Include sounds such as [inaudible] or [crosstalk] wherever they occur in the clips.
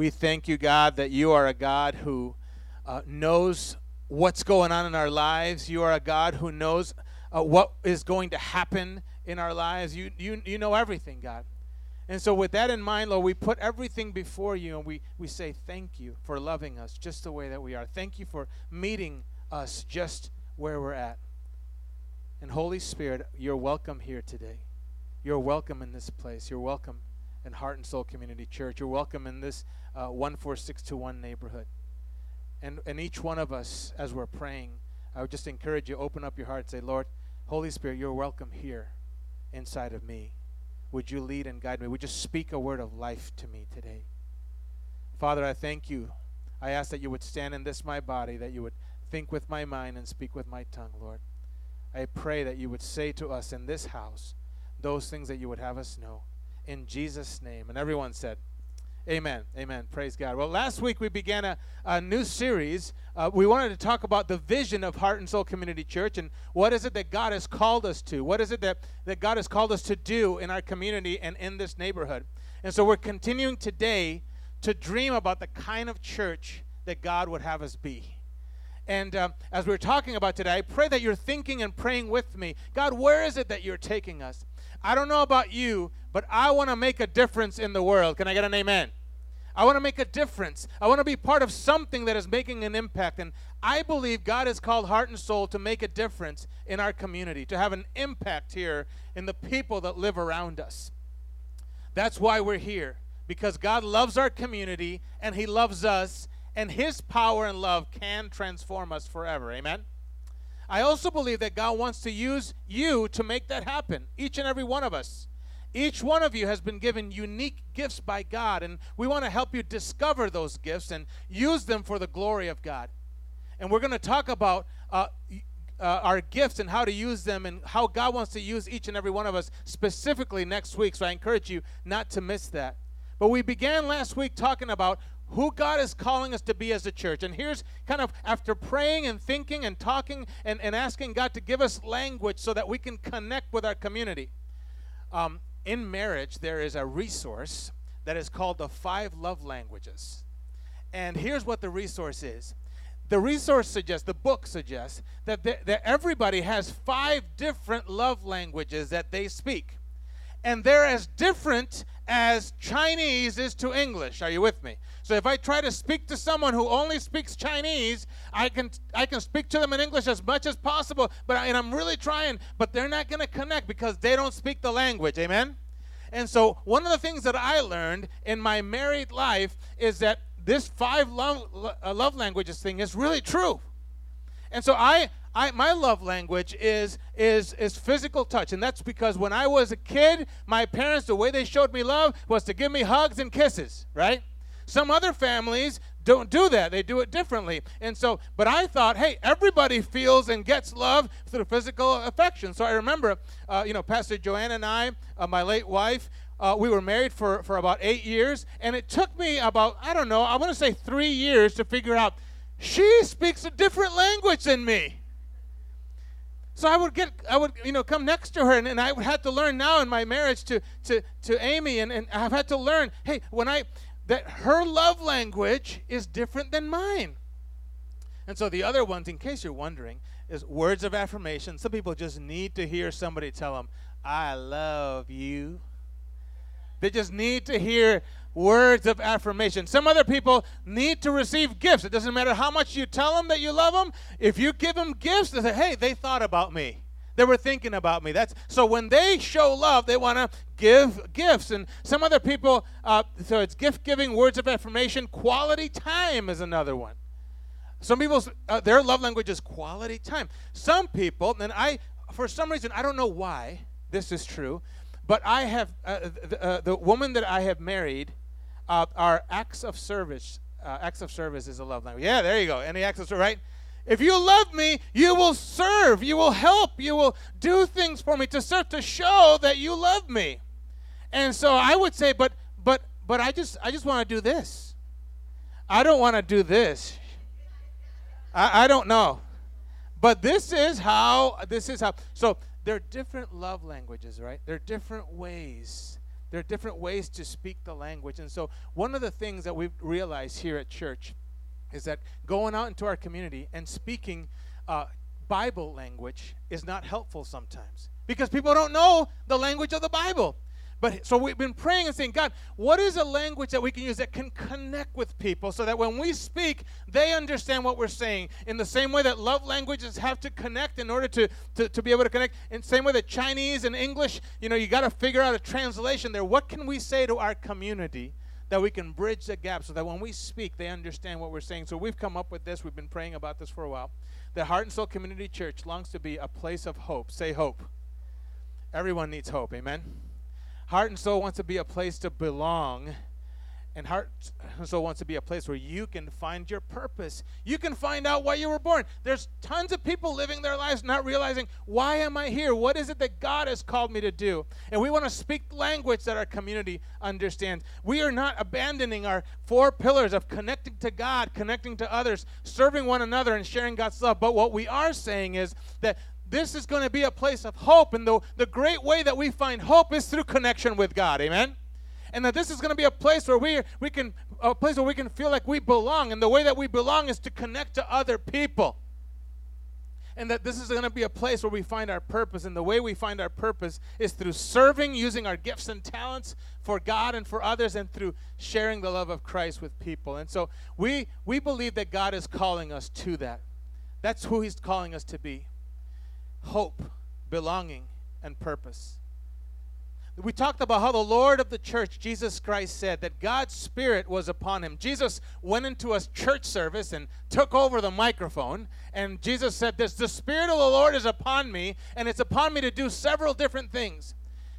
We thank you, God, that you are a God who uh, knows what's going on in our lives. You are a God who knows uh, what is going to happen in our lives. You, you, you know everything, God. And so, with that in mind, Lord, we put everything before you and we, we say thank you for loving us just the way that we are. Thank you for meeting us just where we're at. And, Holy Spirit, you're welcome here today. You're welcome in this place. You're welcome in Heart and Soul Community Church. You're welcome in this uh, 14621 neighborhood. And, and each one of us, as we're praying, I would just encourage you, open up your heart say, Lord, Holy Spirit, you're welcome here inside of me. Would you lead and guide me? Would you speak a word of life to me today? Father, I thank you. I ask that you would stand in this my body, that you would think with my mind and speak with my tongue, Lord. I pray that you would say to us in this house those things that you would have us know. In Jesus' name. And everyone said, Amen. Amen. Praise God. Well, last week we began a, a new series. Uh, we wanted to talk about the vision of Heart and Soul Community Church and what is it that God has called us to? What is it that, that God has called us to do in our community and in this neighborhood? And so we're continuing today to dream about the kind of church that God would have us be. And um, as we're talking about today, I pray that you're thinking and praying with me. God, where is it that you're taking us? I don't know about you, but I want to make a difference in the world. Can I get an amen? I want to make a difference. I want to be part of something that is making an impact. And I believe God has called Heart and Soul to make a difference in our community, to have an impact here in the people that live around us. That's why we're here, because God loves our community and He loves us, and His power and love can transform us forever. Amen? I also believe that God wants to use you to make that happen, each and every one of us. Each one of you has been given unique gifts by God, and we want to help you discover those gifts and use them for the glory of God. And we're going to talk about uh, uh, our gifts and how to use them and how God wants to use each and every one of us specifically next week. So I encourage you not to miss that. But we began last week talking about who God is calling us to be as a church. And here's kind of after praying and thinking and talking and, and asking God to give us language so that we can connect with our community. Um, in marriage, there is a resource that is called the five love languages. And here's what the resource is the resource suggests, the book suggests, that, the, that everybody has five different love languages that they speak. And they're as different as Chinese is to English. Are you with me? So if I try to speak to someone who only speaks Chinese, I can I can speak to them in English as much as possible, but I, and I'm really trying, but they're not going to connect because they don't speak the language. Amen. And so one of the things that I learned in my married life is that this five love, uh, love languages thing is really true. And so I I, my love language is is is physical touch, and that's because when I was a kid, my parents the way they showed me love was to give me hugs and kisses, right? Some other families don't do that. They do it differently. And so, but I thought, hey, everybody feels and gets love through physical affection. So I remember, uh, you know, Pastor Joanne and I, uh, my late wife, uh, we were married for, for about eight years. And it took me about, I don't know, I want to say three years to figure out she speaks a different language than me. So I would get, I would, you know, come next to her, and, and I would have to learn now in my marriage to to to Amy, and, and I've had to learn, hey, when I that her love language is different than mine. And so the other ones, in case you're wondering, is words of affirmation. Some people just need to hear somebody tell them, I love you. They just need to hear words of affirmation. Some other people need to receive gifts. It doesn't matter how much you tell them that you love them. If you give them gifts, they say, hey, they thought about me. They were thinking about me. That's so when they show love, they want to give gifts. And some other people, uh, so it's gift giving, words of affirmation. Quality time is another one. Some people's uh, their love language is quality time. Some people, and I, for some reason, I don't know why this is true, but I have uh, the, uh, the, woman that I have married, uh, our acts of service. Uh, acts of service is a love language. Yeah, there you go. Any acts of service, right? If you love me, you will serve, you will help, you will do things for me to serve to show that you love me. And so I would say, but but but I just I just want to do this. I don't want to do this. I, I don't know. But this is how this is how so there are different love languages, right? There are different ways There are different ways to speak the language. And so, one of the things that we've realized here at church is that going out into our community and speaking uh, Bible language is not helpful sometimes because people don't know the language of the Bible. But so we've been praying and saying, God, what is a language that we can use that can connect with people so that when we speak, they understand what we're saying? In the same way that love languages have to connect in order to, to, to be able to connect, in the same way that Chinese and English, you know, you got to figure out a translation there. What can we say to our community that we can bridge the gap so that when we speak, they understand what we're saying? So we've come up with this. We've been praying about this for a while. The Heart and Soul Community Church longs to be a place of hope. Say hope. Everyone needs hope. Amen. Heart and soul wants to be a place to belong. And heart and soul wants to be a place where you can find your purpose. You can find out why you were born. There's tons of people living their lives not realizing, why am I here? What is it that God has called me to do? And we want to speak language that our community understands. We are not abandoning our four pillars of connecting to God, connecting to others, serving one another, and sharing God's love. But what we are saying is that this is going to be a place of hope. And the, the great way that we find hope is through connection with God. Amen? And that this is going to be a place where we, we can a place where we can feel like we belong. And the way that we belong is to connect to other people. And that this is going to be a place where we find our purpose. And the way we find our purpose is through serving, using our gifts and talents for God and for others, and through sharing the love of Christ with people. And so we we believe that God is calling us to that. That's who He's calling us to be hope, belonging, and purpose. We talked about how the Lord of the church, Jesus Christ, said that God's Spirit was upon him. Jesus went into a church service and took over the microphone, and Jesus said, This the Spirit of the Lord is upon me, and it's upon me to do several different things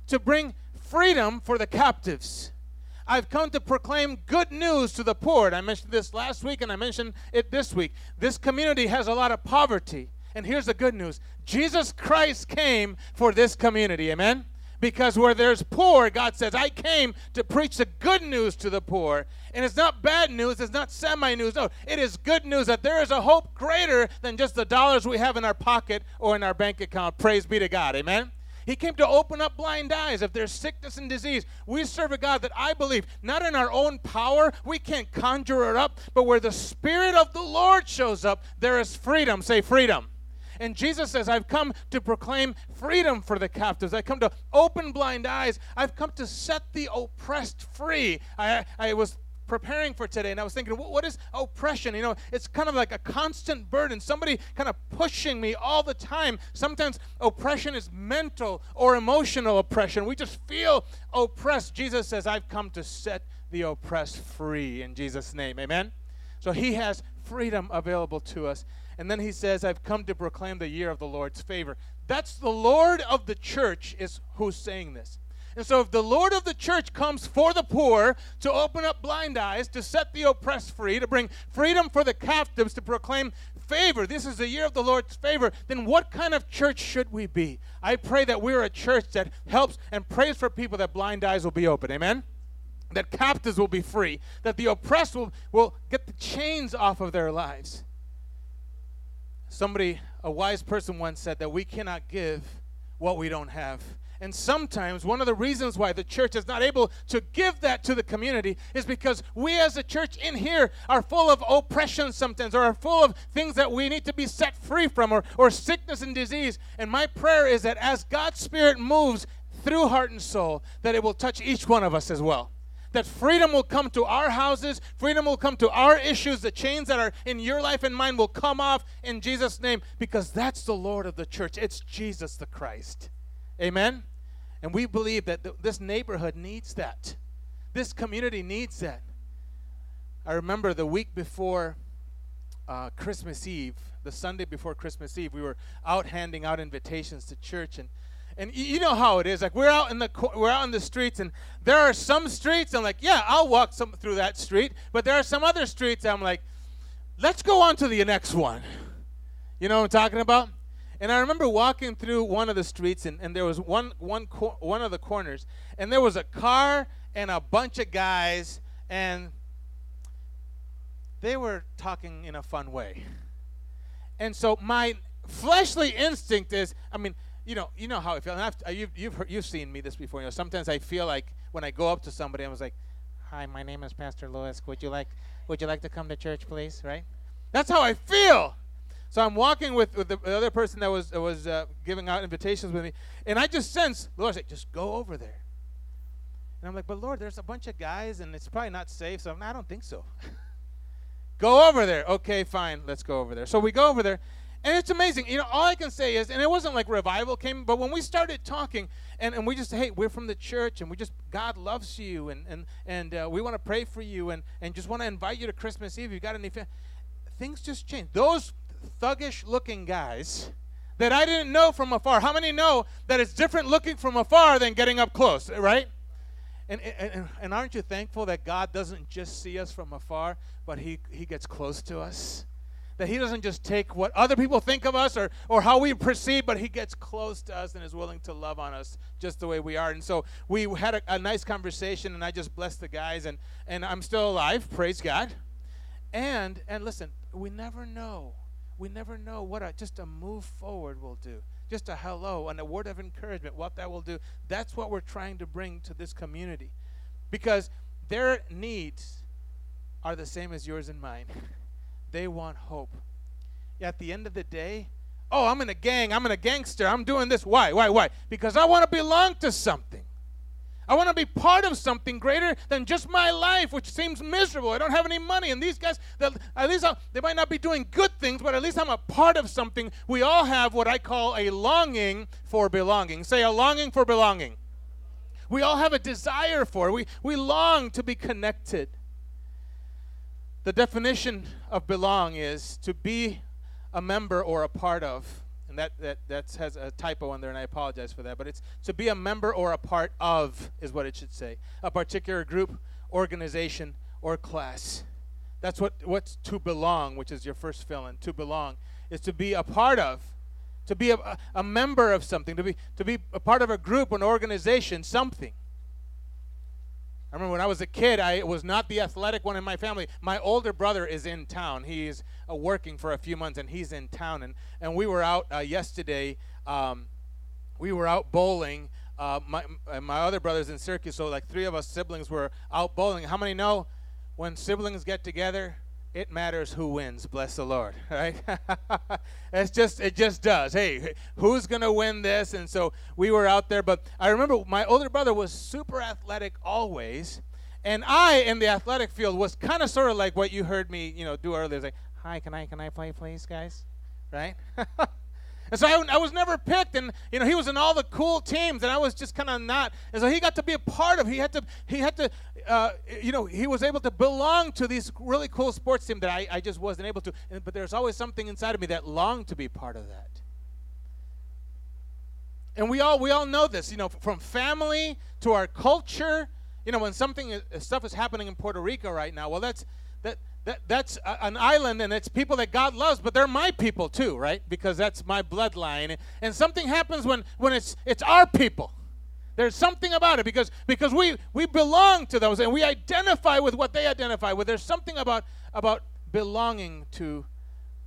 to bring freedom for the captives. I've come to proclaim good news to the poor. And I mentioned this last week, and I mentioned it this week. This community has a lot of poverty. And here's the good news Jesus Christ came for this community. Amen? Because where there's poor, God says, I came to preach the good news to the poor. And it's not bad news, it's not semi news. No, it is good news that there is a hope greater than just the dollars we have in our pocket or in our bank account. Praise be to God. Amen? He came to open up blind eyes. If there's sickness and disease, we serve a God that I believe, not in our own power, we can't conjure it up, but where the Spirit of the Lord shows up, there is freedom. Say freedom. And Jesus says, I've come to proclaim freedom for the captives. I come to open blind eyes. I've come to set the oppressed free. I, I was preparing for today and I was thinking, what is oppression? You know, it's kind of like a constant burden, somebody kind of pushing me all the time. Sometimes oppression is mental or emotional oppression. We just feel oppressed. Jesus says, I've come to set the oppressed free in Jesus' name. Amen? So he has freedom available to us. And then he says, I've come to proclaim the year of the Lord's favor. That's the Lord of the church is who's saying this. And so, if the Lord of the church comes for the poor to open up blind eyes, to set the oppressed free, to bring freedom for the captives, to proclaim favor, this is the year of the Lord's favor, then what kind of church should we be? I pray that we're a church that helps and prays for people that blind eyes will be open. Amen? That captives will be free, that the oppressed will, will get the chains off of their lives. Somebody, a wise person once said that we cannot give what we don't have. And sometimes one of the reasons why the church is not able to give that to the community is because we as a church in here are full of oppression sometimes or are full of things that we need to be set free from or, or sickness and disease. And my prayer is that as God's Spirit moves through heart and soul, that it will touch each one of us as well that freedom will come to our houses, freedom will come to our issues, the chains that are in your life and mine will come off in Jesus' name because that's the Lord of the church. It's Jesus the Christ. Amen? And we believe that th- this neighborhood needs that. This community needs that. I remember the week before uh, Christmas Eve, the Sunday before Christmas Eve, we were out handing out invitations to church, and and you know how it is. Like we're out in the we're out in the streets, and there are some streets I'm like, yeah, I'll walk some through that street. But there are some other streets I'm like, let's go on to the next one. You know what I'm talking about? And I remember walking through one of the streets, and, and there was one one cor- one of the corners, and there was a car and a bunch of guys, and they were talking in a fun way. And so my fleshly instinct is, I mean you know, you know how I feel. And I've, you've, you've, heard, you've seen me this before. You know, sometimes I feel like when I go up to somebody, I was like, "Hi, my name is Pastor Lewis. Would you like Would you like to come to church, please?" Right? That's how I feel. So I'm walking with, with the other person that was was uh, giving out invitations with me, and I just sense Lord say, "Just go over there." And I'm like, "But Lord, there's a bunch of guys, and it's probably not safe." So I'm, I don't think so. [laughs] go over there. Okay, fine. Let's go over there. So we go over there, and it's amazing. You know, all I can say is, and it wasn't like revival came, but when we started talking, and, and we just, hey, we're from the church, and we just, God loves you, and, and, and uh, we want to pray for you, and, and just want to invite you to Christmas Eve. You got any, fa-? things just changed. Those thuggish looking guys that I didn't know from afar. How many know that it's different looking from afar than getting up close, right? And, and, and aren't you thankful that God doesn't just see us from afar, but he, he gets close to us? That He doesn't just take what other people think of us or, or how we perceive, but He gets close to us and is willing to love on us just the way we are. And so we had a, a nice conversation, and I just blessed the guys, and, and I'm still alive, praise God. And, and listen, we never know we never know what a, just a move forward will do. Just a hello and a word of encouragement, what that will do. That's what we're trying to bring to this community. Because their needs are the same as yours and mine. [laughs] They want hope. At the end of the day, oh, I'm in a gang, I'm in a gangster, I'm doing this. Why? Why? Why? Because I want to belong to something. I want to be part of something greater than just my life, which seems miserable. I don't have any money. And these guys, at least i they might not be doing good things, but at least I'm a part of something. We all have what I call a longing for belonging. Say a longing for belonging. We all have a desire for it. We, we long to be connected. The definition of belong is to be a member or a part of and that, that that has a typo in there, and I apologize for that. But it's to be a member or a part of is what it should say. A particular group, organization, or class. That's what what's to belong, which is your first fill-in. To belong is to be a part of, to be a, a member of something, to be to be a part of a group, an organization, something. I remember when I was a kid, I was not the athletic one in my family. My older brother is in town. He's uh, working for a few months, and he's in town. And, and we were out uh, yesterday. Um, we were out bowling. Uh, my, my other brother's in Syracuse, so like three of us siblings were out bowling. How many know when siblings get together, it matters who wins bless the lord [laughs] right? [laughs] It's just it just does. Hey who's gonna win this? And so we were out there but i remember my older brother was super athletic always and i in the athletic field was kind of sort of like what you heard me you know do earlier like hi can i can i play please guys? Right [laughs] And so I, I, was never picked, and you know he was in all the cool teams, and I was just kind of not. And so he got to be a part of. He had to. He had to. Uh, you know, he was able to belong to these really cool sports team that I, I just wasn't able to. And, but there's always something inside of me that longed to be part of that. And we all we all know this. You know, from family to our culture. You know, when something uh, stuff is happening in Puerto Rico right now, well, that's that that, that's an island and it's people that God loves, but they're my people too, right? Because that's my bloodline. And something happens when, when it's, it's our people. There's something about it because, because we, we belong to those and we identify with what they identify with. There's something about, about belonging to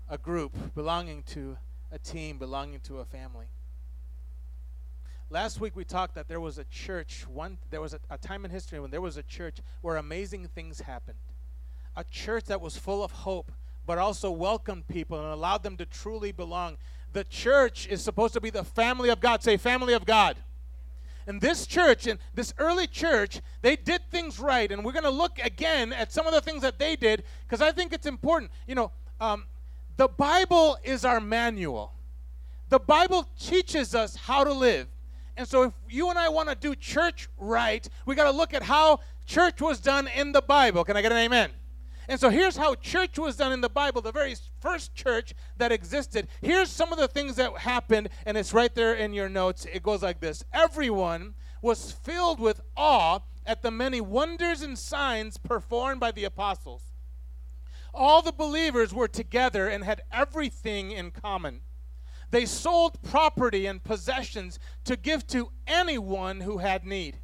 a group, belonging to a team, belonging to a family. Last week we talked that there was a church, one there was a, a time in history when there was a church where amazing things happened a church that was full of hope, but also welcomed people and allowed them to truly belong. The church is supposed to be the family of God. Say, family of God. And this church, and this early church, they did things right. And we're going to look again at some of the things that they did because I think it's important. You know, um, the Bible is our manual, the Bible teaches us how to live. And so, if you and I want to do church right, we got to look at how church was done in the Bible. Can I get an amen? And so here's how church was done in the Bible, the very first church that existed. Here's some of the things that happened, and it's right there in your notes. It goes like this Everyone was filled with awe at the many wonders and signs performed by the apostles. All the believers were together and had everything in common. They sold property and possessions to give to anyone who had need.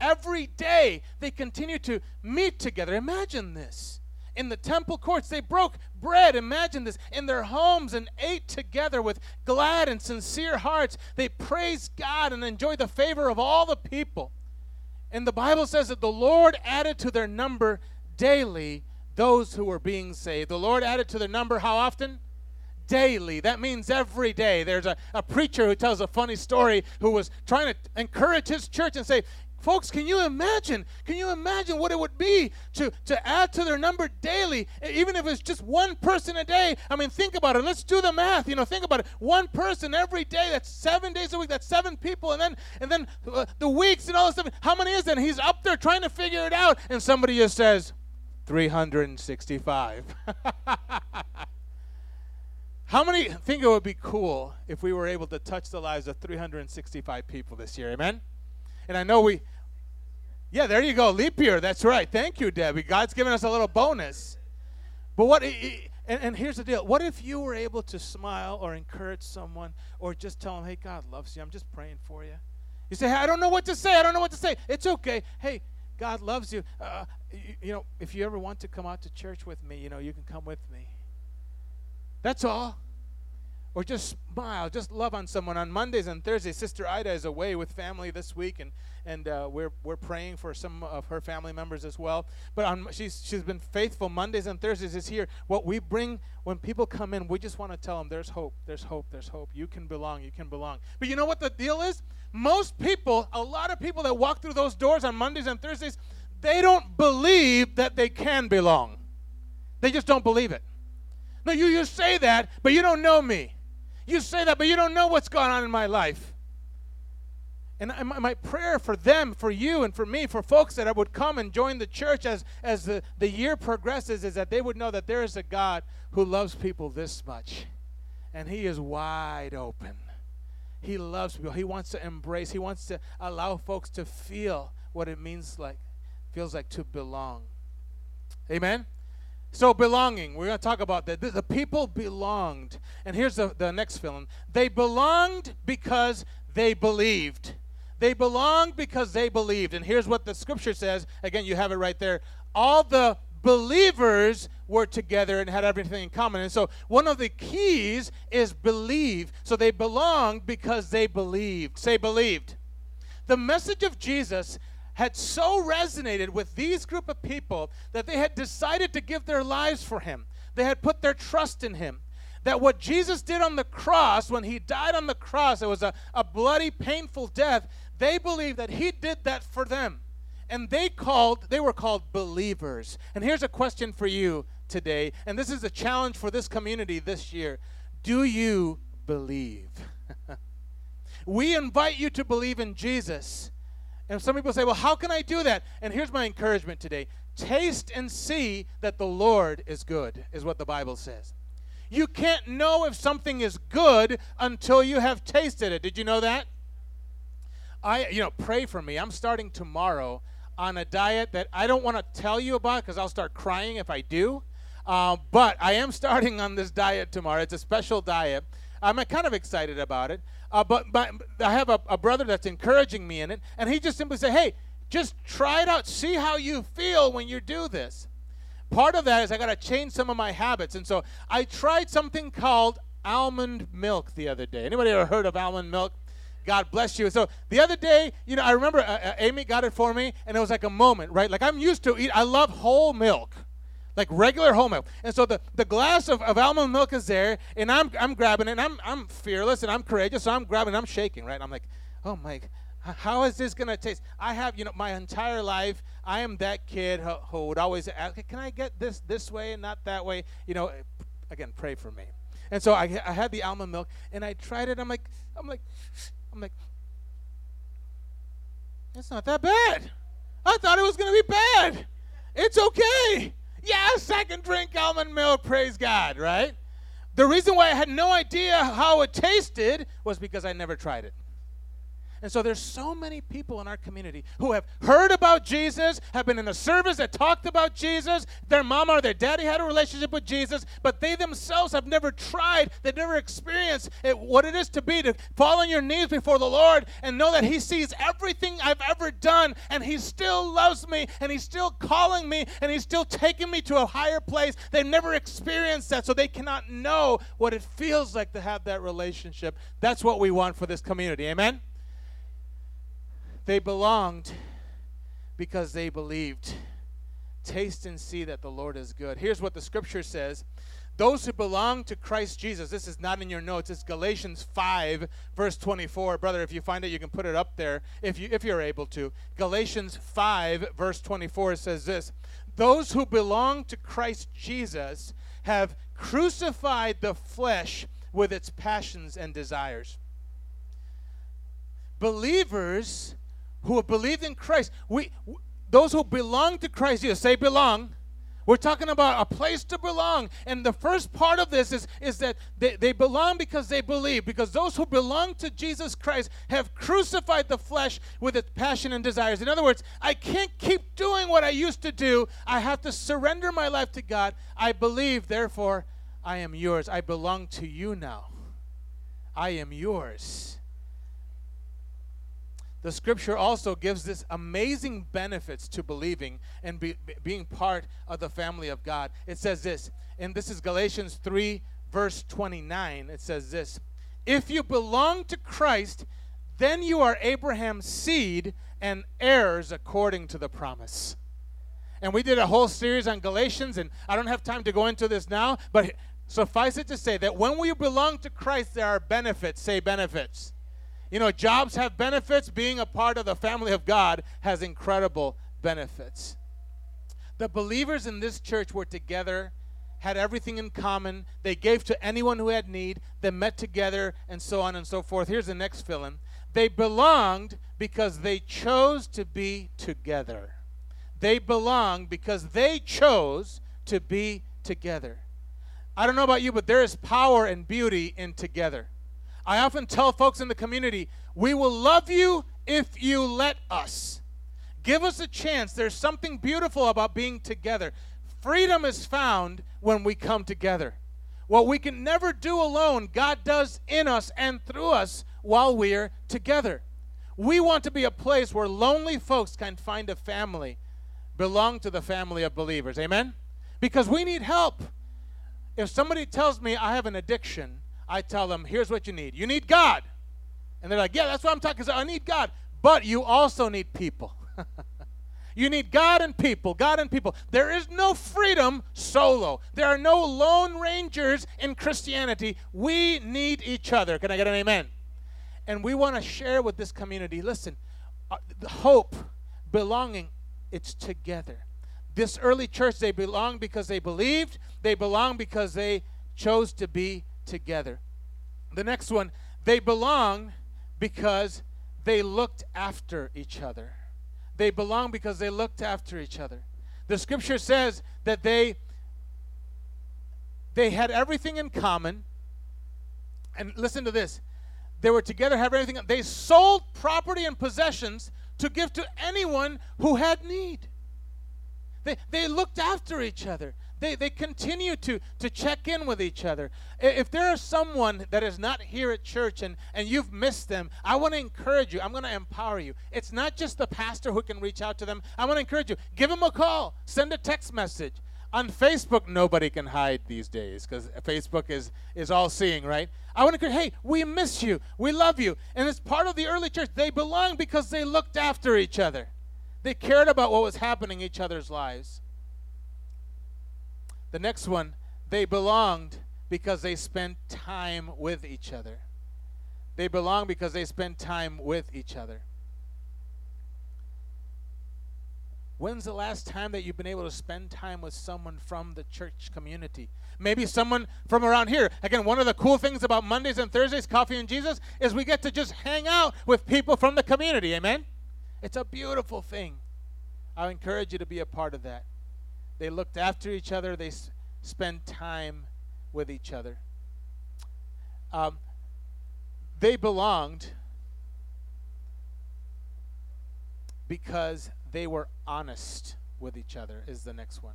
Every day they continued to meet together. Imagine this in the temple courts. They broke bread, imagine this, in their homes and ate together with glad and sincere hearts. They praised God and enjoyed the favor of all the people. And the Bible says that the Lord added to their number daily those who were being saved. The Lord added to their number how often? Daily. That means every day. There's a, a preacher who tells a funny story who was trying to encourage his church and say, Folks, can you imagine? Can you imagine what it would be to, to add to their number daily, even if it's just one person a day? I mean, think about it. Let's do the math. You know, think about it. One person every day. That's seven days a week. That's seven people, and then and then uh, the weeks and all this stuff. How many is that? And he's up there trying to figure it out, and somebody just says, 365. [laughs] How many think it would be cool if we were able to touch the lives of 365 people this year? Amen? And I know we yeah, there you go. Leap year. That's right. Thank you, Debbie. God's given us a little bonus. But what, and, here's the deal. What if you were able to smile or encourage someone or just tell them, hey, God loves you. I'm just praying for you. You say, hey, I don't know what to say. I don't know what to say. It's okay. Hey, God loves you. Uh, you. You know, if you ever want to come out to church with me, you know, you can come with me. That's all or just smile, just love on someone. On Mondays and Thursdays, Sister Ida is away with family this week, and and uh, we're we're praying for some of her family members as well. But on, she's she's been faithful. Mondays and Thursdays is here. What we bring when people come in, we just want to tell them there's hope, there's hope, there's hope. You can belong, you can belong. But you know what the deal is? Most people, a lot of people that walk through those doors on Mondays and Thursdays, they don't believe that they can belong. They just don't believe it. No, you, you say that, but you don't know me. You say that, but you don't know what's going on in my life. And my prayer for them, for you, and for me, for folks that would come and join the church as, as the, the year progresses, is that they would know that there is a God who loves people this much. And He is wide open. He loves people. He wants to embrace, He wants to allow folks to feel what it means like, feels like to belong. Amen? So, belonging, we're going to talk about that. The, people belonged. And here's the, the next film they belonged because they believed. They belonged because they believed. And here's what the scripture says. Again, you have it right there. All the believers were together and had everything in common. And so, one of the keys is believe. So, they belonged because they believed. Say, believed. The message of Jesus had so resonated with these group of people that they had decided to give their lives for him. They had put their trust in him. That what Jesus did on the cross, when he died on the cross, it was a, a bloody, painful death. They believed that he did that for them. And they called, they were called believers. And here's a question for you today, and this is a challenge for this community this year. Do you believe? [laughs] we invite you to believe in Jesus. And some people say, well, how can I do that? And here's my encouragement today taste and see that the Lord is good, is what the Bible says. You can't know if something is good until you have tasted it. Did you know that? I, you know, pray for me. I'm starting tomorrow on a diet that I don't want to tell you about because I'll start crying if I do. Uh, but I am starting on this diet tomorrow. It's a special diet. I'm kind of excited about it. Uh, but, I have a, a brother that's encouraging me in it, and he just simply said, hey, just try it out. See how you feel when you do this. Part of that is I got to change some of my habits. And so I tried something called almond milk the other day. Anybody ever heard of almond milk? God bless you. So the other day, you know, I remember uh, uh, Amy got it for me, and it was like a moment, right? Like I'm used to eat. I love whole milk like regular whole milk. And so the, the glass of, of almond milk is there, and I'm, I'm grabbing it, and I'm, I'm fearless and I'm courageous, so I'm grabbing I'm shaking, right? I'm like, oh my, how is this going to taste? I have, you know, my entire life, I am that kid who, who would always ask, can I get this this way and not that way? You know, again, pray for me. And so I, I had the almond milk, and I tried it. I'm like, I'm like, I'm like, it's not that bad. I thought it was going to be bad. It's okay. Yes, I can drink almond milk, praise God, right? The reason why I had no idea how it tasted was because I never tried it. And so there's so many people in our community who have heard about Jesus, have been in a service that talked about Jesus. Their mama or their daddy had a relationship with Jesus, but they themselves have never tried, they've never experienced it, what it is to be to fall on your knees before the Lord and know that He sees everything I've ever done and He still loves me and He's still calling me and He's still taking me to a higher place. They've never experienced that, so they cannot know what it feels like to have that relationship. That's what we want for this community. Amen? They belonged because they believed. Taste and see that the Lord is good. Here's what the scripture says those who belong to Christ Jesus, this is not in your notes, it's Galatians 5, verse 24. Brother, if you find it, you can put it up there if, you, if you're able to. Galatians 5, verse 24 says this Those who belong to Christ Jesus have crucified the flesh with its passions and desires. Believers who have believed in Christ, we, those who belong to Christ Jesus, say belong we're talking about a place to belong. And the first part of this is, is that they, they belong because they believe. Because those who belong to Jesus Christ have crucified the flesh with its passion and desires. In other words, I can't keep doing what I used to do. I have to surrender my life to God. I believe, therefore, I am yours. I belong to you now. I am yours the scripture also gives this amazing benefits to believing and be, be, being part of the family of God. It says this, and this is Galatians 3, verse 29. It says this If you belong to Christ, then you are Abraham's seed and heirs according to the promise. And we did a whole series on Galatians, and I don't have time to go into this now, but suffice it to say that when we belong to Christ, there are benefits. Say benefits you know, jobs have benefits. Being a part of the family of God has incredible benefits. The believers in this church were together, had everything in common. They gave to anyone who had need. They met together, and so on and so forth. Here's the next fill in. They belonged because they chose to be together. They belonged because they chose to be together. I don't know about you, but there is power and beauty in together. I often tell folks in the community, we will love you if you let us. Give us a chance. There's something beautiful about being together. Freedom is found when we come together. What we can never do alone, God does in us and through us while we're together. We want to be a place where lonely folks can find a family, belong to the family of believers. Amen? Because we need help. If somebody tells me I have an addiction, I tell them, here's what you need. You need God. And they're like, yeah, that's what I'm talking about. I need God. But you also need people. [laughs] you need God and people, God and people. There is no freedom solo. There are no lone rangers in Christianity. We need each other. Can I get an amen? And we want to share with this community listen, uh, hope, belonging, it's together. This early church, they belonged because they believed, they belonged because they chose to be together. The next one, they belong because they looked after each other. They belong because they looked after each other. The scripture says that they they had everything in common. And listen to this. They were together, have everything. They sold property and possessions to give to anyone who had need. They, they looked after each other. They, they continue to, to check in with each other. If there is someone that is not here at church and, and you've missed them, I want to encourage you. I'm going to empower you. It's not just the pastor who can reach out to them. I want to encourage you. Give them a call, send a text message. On Facebook, nobody can hide these days because Facebook is, is all seeing, right? I want to encourage, hey, we miss you. We love you. And it's part of the early church. They belong because they looked after each other. They cared about what was happening in each other's lives. The next one, they belonged because they spent time with each other. They belong because they spend time with each other. When's the last time that you've been able to spend time with someone from the church community? Maybe someone from around here. Again, one of the cool things about Mondays and Thursdays, Coffee and Jesus, is we get to just hang out with people from the community. Amen? It's a beautiful thing. I encourage you to be a part of that. They looked after each other. They s- spent time with each other. Um, they belonged because they were honest with each other, is the next one.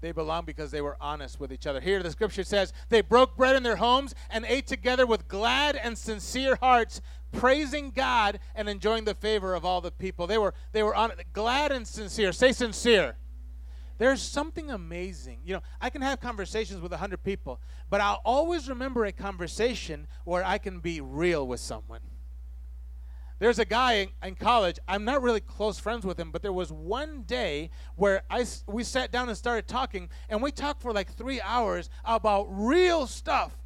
They belong because they were honest with each other. Here, the scripture says, they broke bread in their homes and ate together with glad and sincere hearts, praising God and enjoying the favor of all the people. They were, they were on, glad and sincere. Say sincere. There's something amazing. You know, I can have conversations with 100 people, but I'll always remember a conversation where I can be real with someone. there's a guy in, in, college. I'm not really close friends with him, but there was one day where I we sat down and started talking, and we talked for like three hours about real stuff.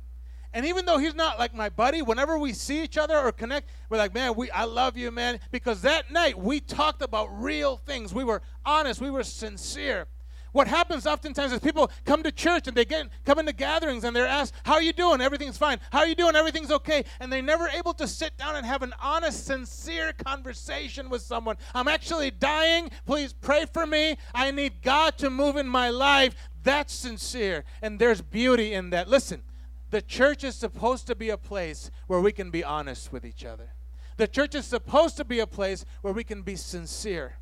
And even though he's not like my buddy, whenever we see each other or connect, we're like, man, we I love you, man, because that night we talked about real things. We were honest. We were sincere. What happens oftentimes is people come to church and they get come into gatherings and they're asked, "How are you doing? Everything's fine. How are you doing? Everything's okay." And they're never able to sit down and have an honest, sincere conversation with someone. I'm actually dying. Please pray for me. I need God to move in my life. That's sincere, and there's beauty in that. Listen, the church is supposed to be a place where we can be honest with each other. The church is supposed to be a place where we can be sincere.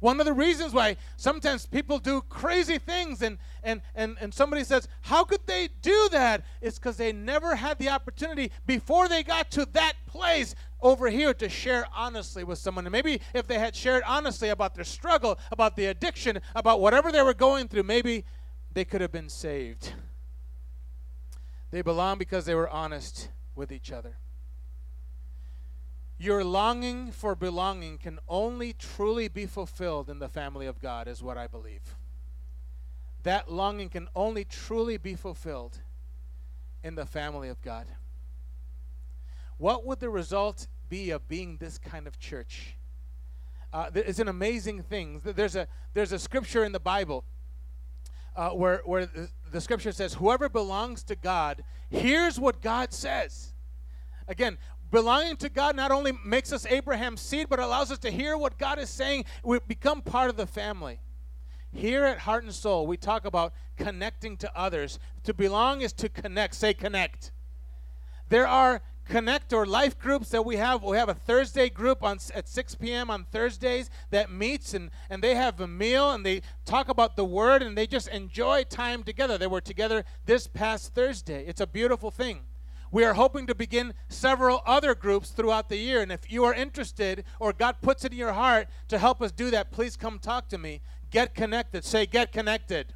One of the reasons why sometimes people do crazy things and, and, and, and somebody says, How could they do that? It's because they never had the opportunity before they got to that place over here to share honestly with someone. And maybe if they had shared honestly about their struggle, about the addiction, about whatever they were going through, maybe they could have been saved. They belong because they were honest with each other. Your longing for belonging can only truly be fulfilled in the family of God, is what I believe. That longing can only truly be fulfilled in the family of God. What would the result be of being this kind of church? Uh, it's an amazing thing. There's a, there's a scripture in the Bible uh, where, where the, the scripture says, Whoever belongs to God hears what God says. Again, belonging to God not only makes us Abraham's seed, but allows us to hear what God is saying. We become part of the family. Here at Heart and Soul, we talk about connecting to others. To belong is to connect. Say connect. There are connect or life groups that we have. We have a Thursday group on at 6 p.m. on Thursdays that meets and, and they have a meal and they talk about the word and they just enjoy time together. They were together this past Thursday. It's a beautiful thing. We are hoping to begin several other groups throughout the year. And if you are interested or God puts it in your heart to help us do that, please come talk to me. Get connected. Say, get connected.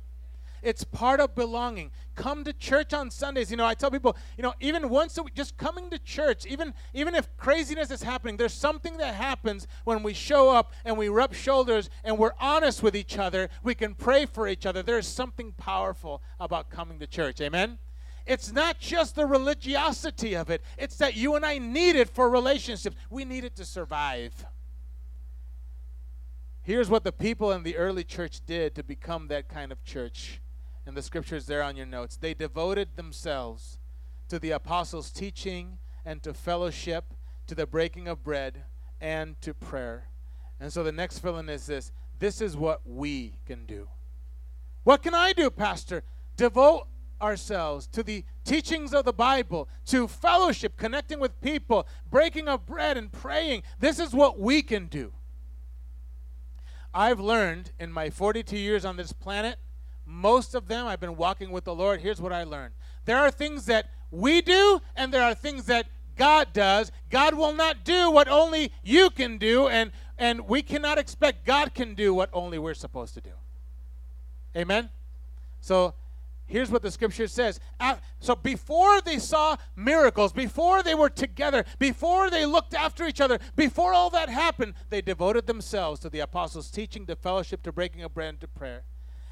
It's part of belonging. Come to church on Sundays. You know, I tell people, you know, even once a week, just coming to church, even even if craziness is happening, there's something that happens when we show up and we rub shoulders and we're honest with each other. We can pray for each other. There's something powerful about coming to church. Amen. It's not just the religiosity of it, it's that you and I need it for relationships. We need it to survive. Here's what the people in the early church did to become that kind of church. And the scriptures there on your notes. They devoted themselves to the apostles' teaching and to fellowship, to the breaking of bread, and to prayer. And so the next filling is this this is what we can do. What can I do, Pastor? Devote ourselves to the teachings of the Bible, to fellowship, connecting with people, breaking of bread, and praying. This is what we can do. I've learned in my 42 years on this planet, most of them I've been walking with the Lord. Here's what I learned there are things that we do, and there are things that God does. God will not do what only you can do, and, and we cannot expect God can do what only we're supposed to do. Amen? So Here's what the scripture says. So before they saw miracles, before they were together, before they looked after each other, before all that happened, they devoted themselves to the apostles' teaching, to fellowship, to breaking of bread, and to prayer.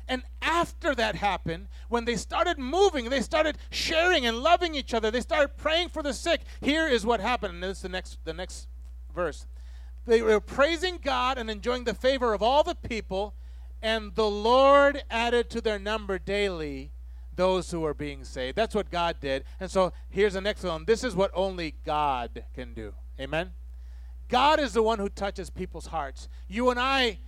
And after that happened, when they started moving, they started sharing and loving each other. They started praying for the sick. Here is what happened, and this is the next, the next verse. They were praising God and enjoying the favor of all the people, and the Lord added to their number daily those who are being saved. That's what God did. And so here's the next one. This is what only God can do. Amen? God is the one who touches people's hearts. You and I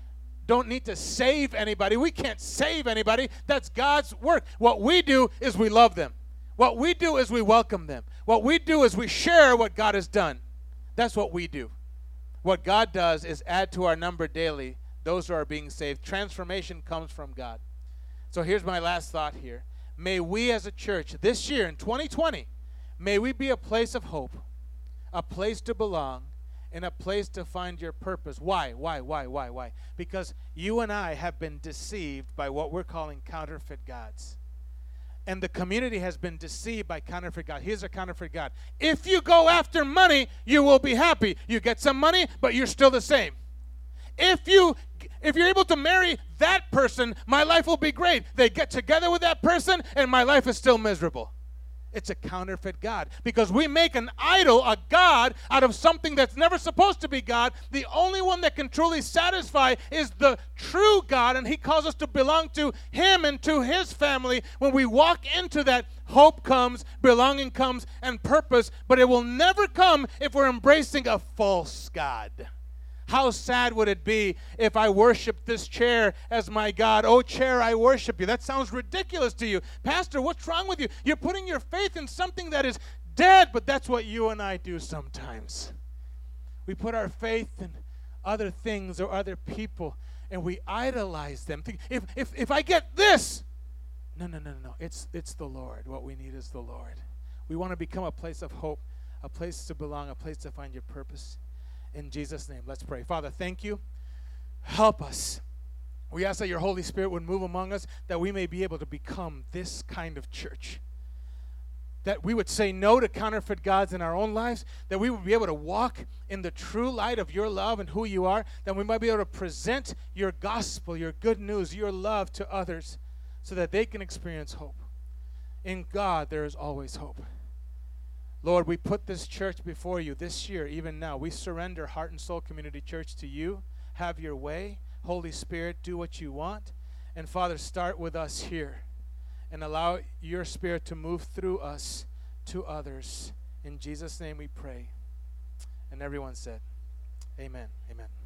don't need to save anybody. We can't save anybody. That's God's work. What we do is we love them. What we do is we welcome them. What we do is we share what God has done. That's what we do. What God does is add to our number daily those who are being saved. Transformation comes from God. So here's my last thought here may we as a church this year in 2020, may we be a place of hope, a place to belong, and a place to find your purpose. Why? Why? Why? Why? Why? Because you and I have been deceived by what we're calling counterfeit gods. and the community has been deceived by counterfeit God. Here's a counterfeit God. If you go after money, you will be happy. You get some money, but you're still the same. If you if you're able to marry that person, my life will be great. They get together with that person and my life is still miserable. It's a counterfeit God because we make an idol, a God, out of something that's never supposed to be God. The only one that can truly satisfy is the true God, and He calls us to belong to Him and to His family. When we walk into that, hope comes, belonging comes, and purpose, but it will never come if we're embracing a false God. How sad would it be if I worshiped this chair as my God? Oh, chair, I worship you. That sounds ridiculous to you. Pastor, what's wrong with you? You're putting your faith in something that is dead, but that's what you and I do sometimes. We put our faith in other things or other people and we idolize them. If, if, if I get this, no, no, no, no. It's, it's the Lord. What we need is the Lord. We want to become a place of hope, a place to belong, a place to find your purpose. In Jesus' name, let's pray. Father, thank you. Help us. We ask that your Holy Spirit would move among us, that we may be able to become this kind of church. That we would say no to counterfeit gods in our own lives, that we would be able to walk in the true light of your love and who you are, that we might be able to present your gospel, your good news, your love to others so that they can experience hope. In God, there is always hope. Lord, we put this church before you this year, even now. We surrender Heart and Soul Community Church to you. Have your way. Holy Spirit, do what you want. And Father, start with us here and allow your Spirit to move through us to others. In Jesus' name we pray. And everyone said, Amen. Amen.